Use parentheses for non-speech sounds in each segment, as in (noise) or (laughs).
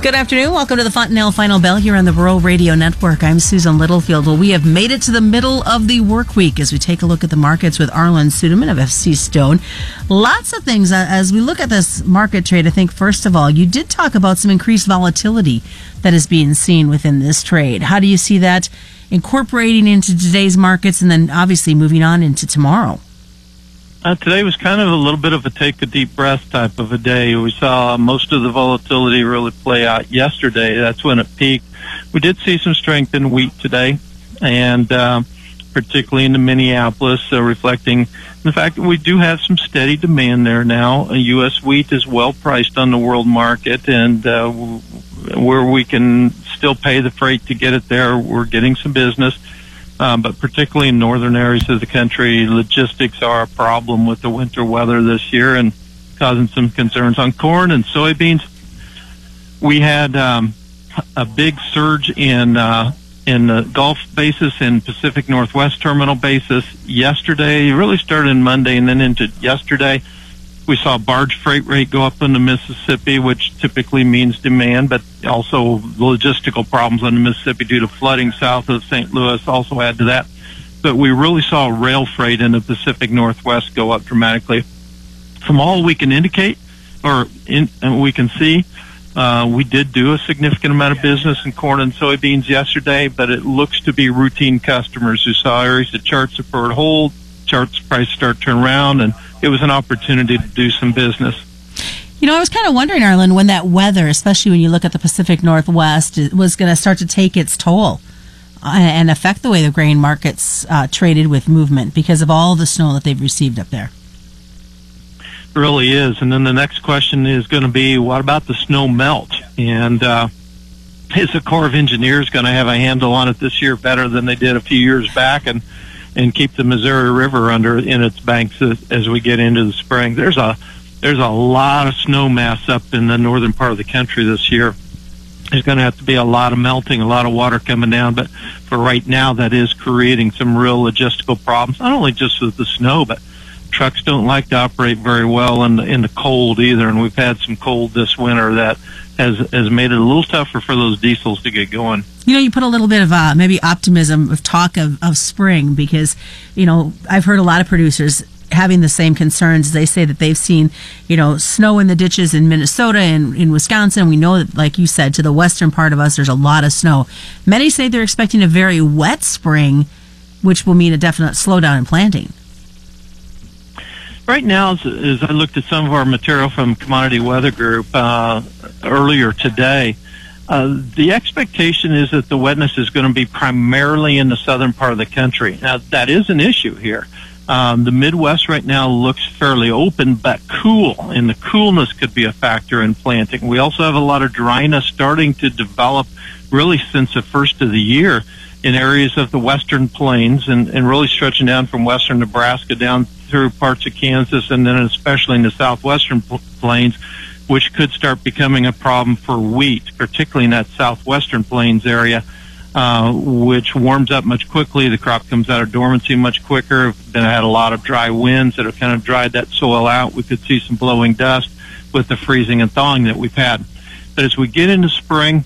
Good afternoon. Welcome to the Fontanelle Final Bell here on the Rural Radio Network. I'm Susan Littlefield. Well, we have made it to the middle of the work week as we take a look at the markets with Arlan Suderman of FC Stone. Lots of things uh, as we look at this market trade. I think, first of all, you did talk about some increased volatility that is being seen within this trade. How do you see that incorporating into today's markets and then obviously moving on into tomorrow? Uh, today was kind of a little bit of a take a deep breath type of a day. We saw most of the volatility really play out yesterday. That's when it peaked. We did see some strength in wheat today, and uh, particularly in the Minneapolis, uh, reflecting the fact that we do have some steady demand there now. U.S. wheat is well priced on the world market, and uh, where we can still pay the freight to get it there, we're getting some business um, but particularly in northern areas of the country, logistics are a problem with the winter weather this year and causing some concerns on corn and soybeans. We had um, a big surge in uh, in the Gulf basis and Pacific Northwest terminal basis yesterday. It really started on Monday and then into yesterday. We saw barge freight rate go up in the Mississippi, which typically means demand, but also logistical problems on the Mississippi due to flooding south of St. Louis also add to that. But we really saw rail freight in the Pacific Northwest go up dramatically. From all we can indicate, or in, we can see, uh, we did do a significant amount of business in corn and soybeans yesterday, but it looks to be routine customers who saw areas of charts support hold, charts price start turn around, and it was an opportunity to do some business. You know, I was kind of wondering, Arlan, when that weather, especially when you look at the Pacific Northwest, was going to start to take its toll uh, and affect the way the grain markets uh, traded with movement because of all the snow that they've received up there. It really is. And then the next question is going to be, what about the snow melt? And uh, is the Corps of Engineers going to have a handle on it this year better than they did a few years back? And and keep the Missouri River under in its banks as, as we get into the spring. There's a there's a lot of snow mass up in the northern part of the country this year. There's going to have to be a lot of melting, a lot of water coming down, but for right now, that is creating some real logistical problems. Not only just with the snow, but trucks don't like to operate very well in the, in the cold either. And we've had some cold this winter that has has made it a little tougher for those diesels to get going. You know, you put a little bit of uh, maybe optimism of talk of, of spring because you know I've heard a lot of producers having the same concerns. They say that they've seen, you know, snow in the ditches in Minnesota and in Wisconsin. We know that, like you said, to the western part of us, there's a lot of snow. Many say they're expecting a very wet spring, which will mean a definite slowdown in planting right now, as, as, I looked at some of our material from Commodity Weather Group uh, earlier today, uh, the expectation is that the wetness is going to be primarily in the southern part of the country. Now, that is an issue here. Um, the Midwest right now looks fairly open, but cool, and the coolness could be a factor in planting. We also have a lot of dryness starting to develop really since the first of the year in areas of the western plains and, and really stretching down from western Nebraska down through parts of Kansas and then especially in the southwestern plains, which could start becoming a problem for wheat, particularly in that southwestern plains area, uh, which warms up much quickly. The crop comes out of dormancy much quicker. Then I had a lot of dry winds that have kind of dried that soil out. We could see some blowing dust with the freezing and thawing that we've had. But as we get into spring,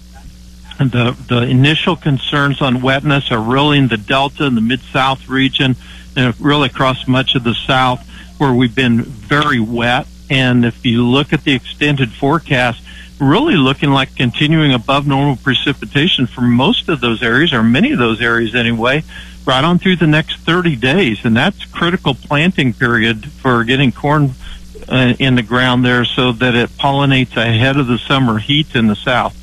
the the initial concerns on wetness are really in the delta and the mid south region and really across much of the south where we've been very wet. And if you look at the extended forecast, really looking like continuing above normal precipitation for most of those areas, or many of those areas anyway, right on through the next 30 days. And that's critical planting period for getting corn uh, in the ground there so that it pollinates ahead of the summer heat in the south.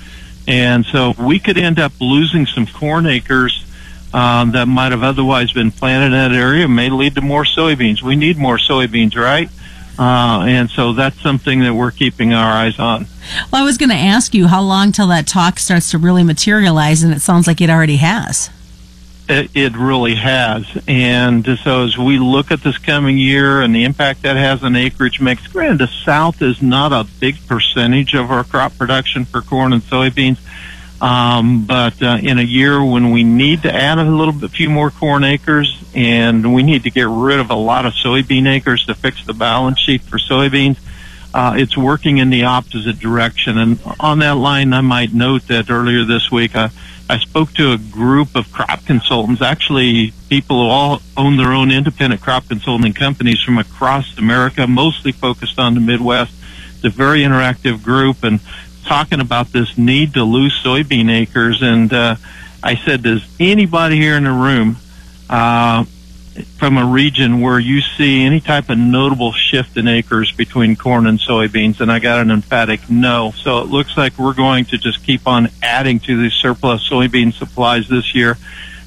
And so we could end up losing some corn acres um, that might have otherwise been planted in that area may lead to more soybeans. We need more soybeans, right? Uh, and so that's something that we're keeping our eyes on. Well, I was going to ask you how long till that talk starts to really materialize, and it sounds like it already has. It, really has. And so as we look at this coming year and the impact that has on acreage mix, granted, the South is not a big percentage of our crop production for corn and soybeans. Um, but uh, in a year when we need to add a little bit few more corn acres and we need to get rid of a lot of soybean acres to fix the balance sheet for soybeans, uh, it's working in the opposite direction. And on that line, I might note that earlier this week, uh, I spoke to a group of crop consultants, actually people who all own their own independent crop consulting companies from across America, mostly focused on the Midwest. It's a very interactive group and talking about this need to lose soybean acres. And uh, I said, does anybody here in the room uh, from a region where you see any type of notable shift in acres between corn and soybeans? And I got an emphatic no. So it looks like we're going to just keep on adding to the surplus soybean supplies this year.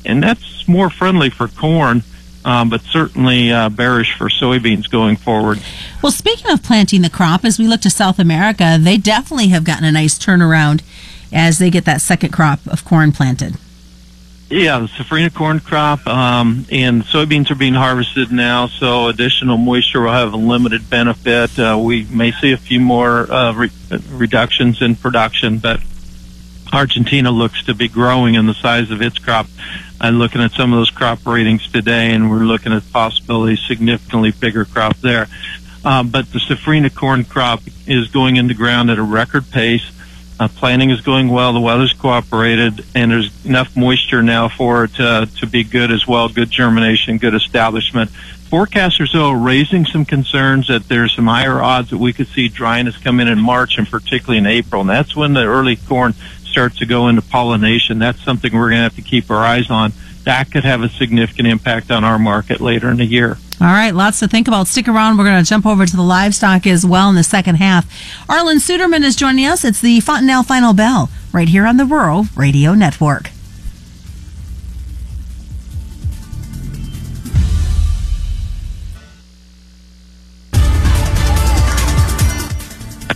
And that's more friendly for corn. Um, but certainly uh, bearish for soybeans going forward. Well, speaking of planting the crop, as we look to South America, they definitely have gotten a nice turnaround as they get that second crop of corn planted. Yeah, the safrinha corn crop um, and soybeans are being harvested now, so additional moisture will have a limited benefit. Uh, we may see a few more uh, re- reductions in production, but Argentina looks to be growing in the size of its crop. I'm looking at some of those crop ratings today, and we're looking at possibly significantly bigger crop there. Uh, but the safrinha corn crop is going into ground at a record pace. Uh, planting is going well. The weather's cooperated, and there's enough moisture now for it to, to be good as well. Good germination, good establishment. Forecasters though are raising some concerns that there's some higher odds that we could see dryness come in in March and particularly in April, and that's when the early corn starts to go into pollination. That's something we're going to have to keep our eyes on. That could have a significant impact on our market later in the year. All right, lots to think about. Stick around. We're going to jump over to the livestock as well in the second half. Arlan Suderman is joining us. It's the Fontanelle Final Bell right here on the Rural Radio Network.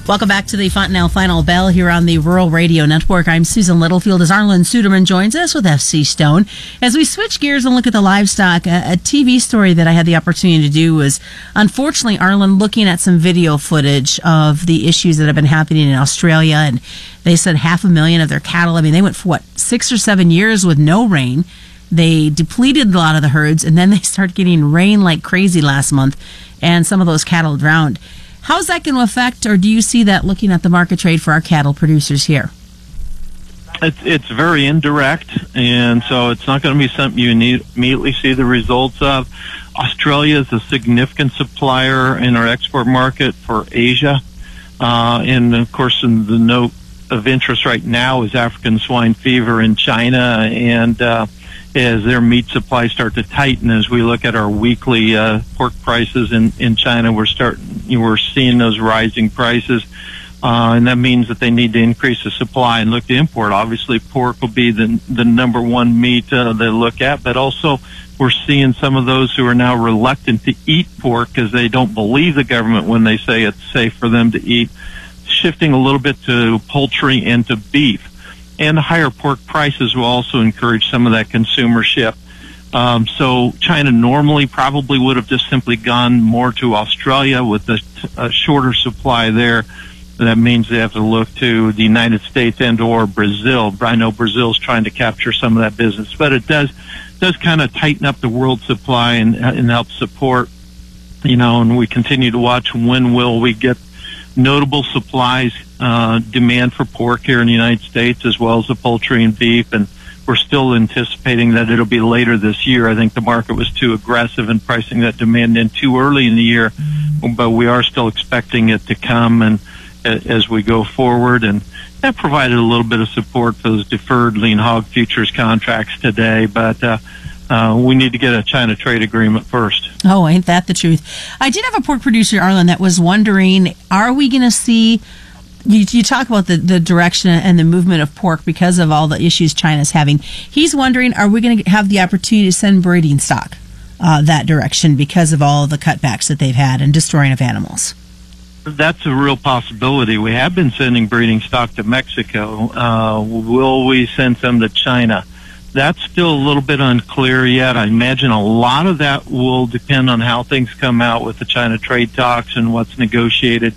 Welcome back to the Fontanelle Final Bell here on the Rural Radio Network. I'm Susan Littlefield as Arlan Suderman joins us with FC Stone. As we switch gears and look at the livestock, a, a, TV story that I had the opportunity to do was unfortunately, Arlan, looking at some video footage of the issues that have been happening in Australia. And they said half a million of their cattle, I mean, they went for what, six or seven years with no rain. They depleted a lot of the herds and then they (laughs) started getting rain like crazy last month and some of those cattle drowned. How's that going to affect, or do you see that looking at the market trade for our cattle producers here? It's, it's very indirect, and so it's not going to be something you need, immediately see the results of. Australia is a significant supplier in our export market for Asia, uh, and of course, in the note of interest right now is African swine fever in China, and uh, as their meat supplies start to tighten, as we look at our weekly uh, pork prices in, in China, we're starting, you we're seeing those rising prices. Uh, and that means that they need to increase the supply and look to import. Obviously, pork will be the the number one meat uh, they look at, but also we're seeing some of those who are now reluctant to eat pork because they don't believe the government when they say it's safe for them to eat, shifting a little bit to poultry and to beef and the higher pork prices will also encourage some of that consumer shift. Um, so China normally probably would have just simply gone more to Australia with a, a shorter supply there. That means they have to look to the United States and or Brazil. I know Brazil's trying to capture some of that business, but it does does kind of tighten up the world supply and, and help support. You know, and we continue to watch when will we get notable supplies uh, demand for pork here in the United States, as well as the poultry and beef, and we're still anticipating that it'll be later this year. I think the market was too aggressive in pricing that demand in too early in the year, but we are still expecting it to come and as we go forward and that provided a little bit of support for those deferred lean hog futures contracts today, but uh, uh, we need to get a China trade agreement first. Oh, ain't that the truth? I did have a pork producer, Arlan, that was wondering: Are we going to see? You, you, talk about the, the direction and the movement of pork because of all the issues China's having. He's wondering: Are we going to have the opportunity to send breeding stock uh, that direction because of all the cutbacks that they've had and destroying of animals? That's a real possibility. We have been sending breeding stock to Mexico. Uh, will we send some to China? That's still a little bit unclear yet. I imagine a lot of that will depend on how things come out with the China trade talks and what's negotiated.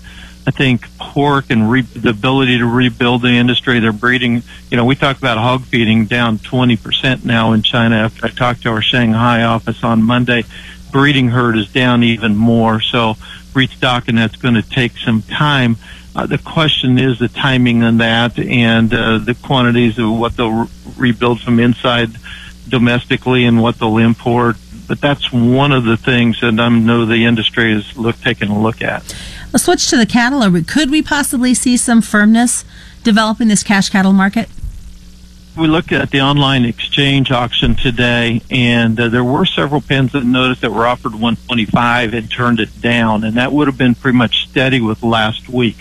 I think pork and re- the ability to rebuild the industry, they're breeding, you know, we talk about hog feeding down 20% now in China. After I talked to our Shanghai office on Monday, breeding herd is down even more. So restocking that's going to take some time. Uh, the question is the timing on that and uh, the quantities of what they'll re- rebuild from inside domestically and what they'll import. But that's one of the things that I know the industry is look taking a look at. Let's switch to the cattle. We, could we possibly see some firmness develop in this cash cattle market? We looked at the online exchange auction today, and uh, there were several pens that noticed that were offered 125 and turned it down, and that would have been pretty much steady with last week.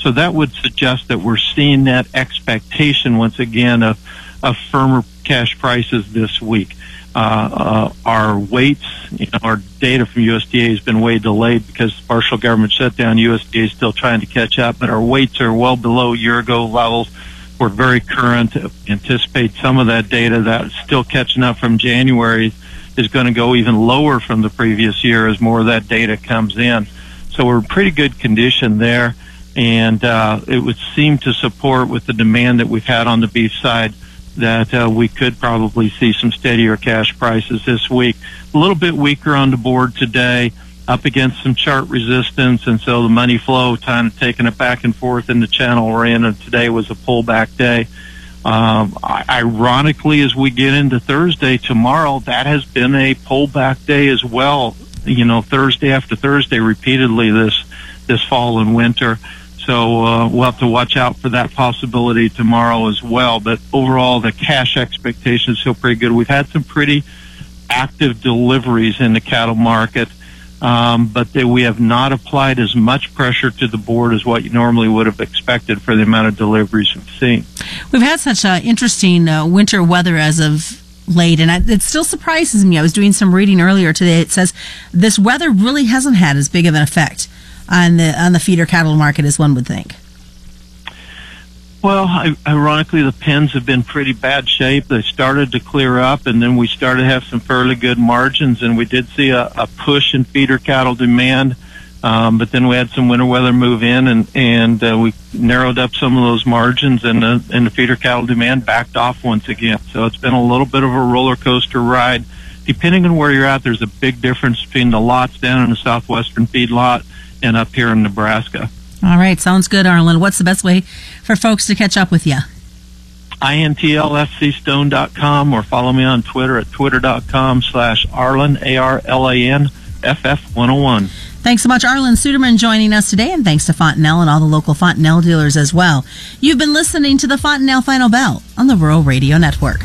So that would suggest that we're seeing that expectation once again of, of firmer cash prices this week. Uh, uh, our weights, you know, our data from USDA has been way delayed because the partial government shutdown. USDA is still trying to catch up, but our weights are well below year ago levels. We're very current. Anticipate some of that data that's still catching up from January is going to go even lower from the previous year as more of that data comes in. So we're in pretty good condition there and uh, it would seem to support with the demand that we've had on the beef side that uh, we could probably see some steadier cash prices this week. A little bit weaker on the board today, up against some chart resistance, and so the money flow kind of taking it back and forth in the channel we're in. And today was a pullback day. Um, ironically, as we get into Thursday tomorrow, that has been a pullback day as well. You know, Thursday after Thursday, repeatedly this this fall and winter. So uh, we'll have to watch out for that possibility tomorrow as well. But overall, the cash expectations feel pretty good. We've had some pretty active deliveries in the cattle market, um, but they, we have not applied as much pressure to the board as what you normally would have expected for the amount of deliveries we've seen. We've had such uh, interesting uh, winter weather as of late, and I, it still surprises me. I was doing some reading earlier today. It says this weather really hasn't had as big of an effect on the on the feeder cattle market as one would think. Well, ironically, the pens have been pretty bad shape. They started to clear up, and then we started to have some fairly good margins, and we did see a, a push in feeder cattle demand. Um, but then we had some winter weather move in, and and uh, we narrowed up some of those margins, and the and the feeder cattle demand backed off once again. So it's been a little bit of a roller coaster ride. Depending on where you're at, there's a big difference between the lots down in the southwestern feed lot and up here in Nebraska. All right, sounds good, Arlan. What's the best way for folks to catch up with you? intlfcstone.com or follow me on Twitter at twitter.com slash Arlan, A-R-L-A-N, FF101. Thanks so much, Arlan Suderman, joining us today, and thanks to Fontanelle and all the local Fontanelle dealers as well. You've been listening to the Fontanelle Final Bell on the Rural Radio Network.